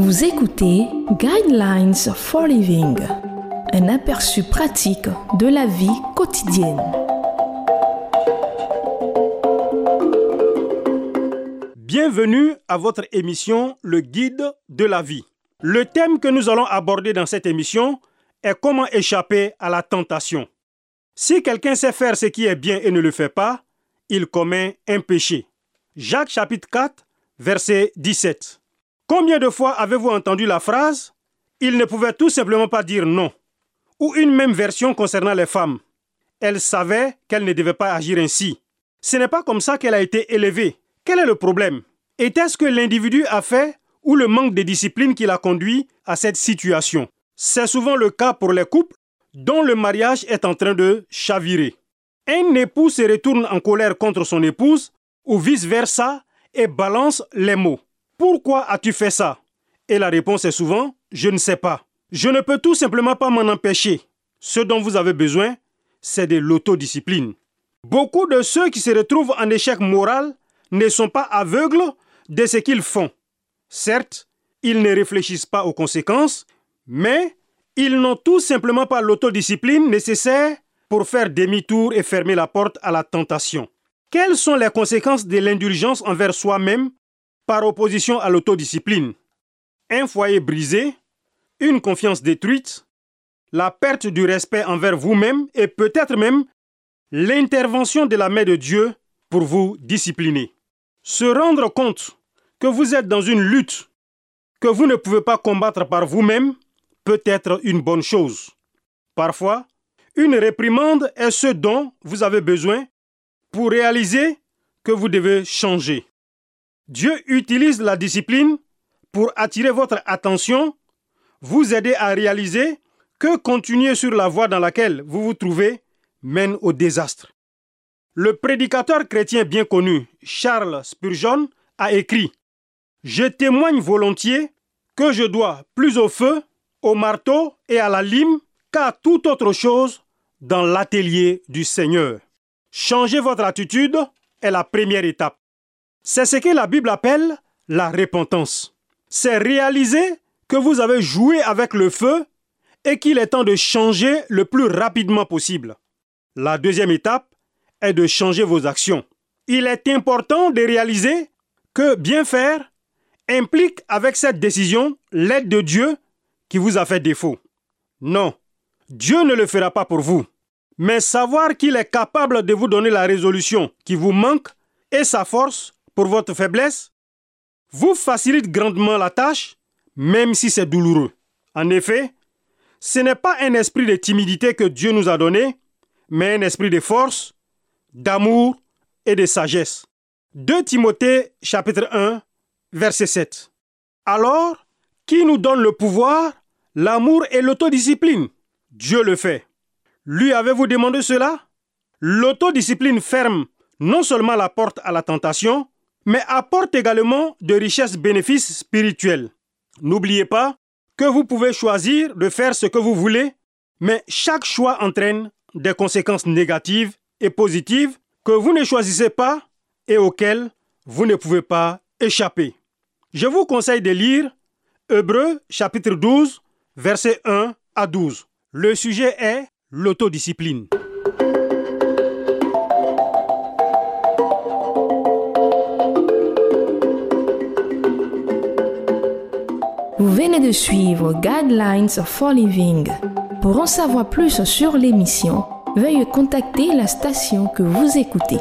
Vous écoutez Guidelines for Living, un aperçu pratique de la vie quotidienne. Bienvenue à votre émission Le Guide de la vie. Le thème que nous allons aborder dans cette émission est comment échapper à la tentation. Si quelqu'un sait faire ce qui est bien et ne le fait pas, il commet un péché. Jacques chapitre 4, verset 17. Combien de fois avez-vous entendu la phrase Il ne pouvait tout simplement pas dire non Ou une même version concernant les femmes. Elle savait qu'elle ne devait pas agir ainsi. Ce n'est pas comme ça qu'elle a été élevée. Quel est le problème? Était-ce que l'individu a fait ou le manque de discipline qui l'a conduit à cette situation? C'est souvent le cas pour les couples dont le mariage est en train de chavirer. Un époux se retourne en colère contre son épouse ou vice-versa et balance les mots. Pourquoi as-tu fait ça? Et la réponse est souvent Je ne sais pas. Je ne peux tout simplement pas m'en empêcher. Ce dont vous avez besoin, c'est de l'autodiscipline. Beaucoup de ceux qui se retrouvent en échec moral ne sont pas aveugles de ce qu'ils font. Certes, ils ne réfléchissent pas aux conséquences, mais ils n'ont tout simplement pas l'autodiscipline nécessaire pour faire demi-tour et fermer la porte à la tentation. Quelles sont les conséquences de l'indulgence envers soi-même par opposition à l'autodiscipline? Un foyer brisé, une confiance détruite, la perte du respect envers vous-même et peut-être même l'intervention de la main de Dieu pour vous discipliner. Se rendre compte que vous êtes dans une lutte que vous ne pouvez pas combattre par vous-même peut être une bonne chose. Parfois, une réprimande est ce dont vous avez besoin pour réaliser que vous devez changer. Dieu utilise la discipline pour attirer votre attention, vous aider à réaliser que continuer sur la voie dans laquelle vous vous trouvez mène au désastre. Le prédicateur chrétien bien connu, Charles Spurgeon, a écrit Je témoigne volontiers que je dois plus au feu, au marteau et à la lime qu'à toute autre chose dans l'atelier du Seigneur. Changer votre attitude est la première étape. C'est ce que la Bible appelle la repentance. C'est réaliser que vous avez joué avec le feu et qu'il est temps de changer le plus rapidement possible. La deuxième étape est de changer vos actions. Il est important de réaliser que bien faire implique avec cette décision l'aide de Dieu qui vous a fait défaut. Non, Dieu ne le fera pas pour vous. Mais savoir qu'il est capable de vous donner la résolution qui vous manque et sa force pour votre faiblesse vous facilite grandement la tâche, même si c'est douloureux. En effet, ce n'est pas un esprit de timidité que Dieu nous a donné, mais un esprit de force, d'amour et de sagesse. 2 Timothée chapitre 1 verset 7. Alors, qui nous donne le pouvoir, l'amour et l'autodiscipline? Dieu le fait. Lui avez-vous demandé cela? L'autodiscipline ferme non seulement la porte à la tentation, mais apporte également de richesses bénéfices spirituels. N'oubliez pas que vous pouvez choisir de faire ce que vous voulez, mais chaque choix entraîne des conséquences négatives et positives que vous ne choisissez pas et auxquelles vous ne pouvez pas échapper. Je vous conseille de lire Hébreux chapitre 12, versets 1 à 12. Le sujet est l'autodiscipline. Vous venez de suivre Guidelines for Living. Pour en savoir plus sur l'émission, veuillez contacter la station que vous écoutez.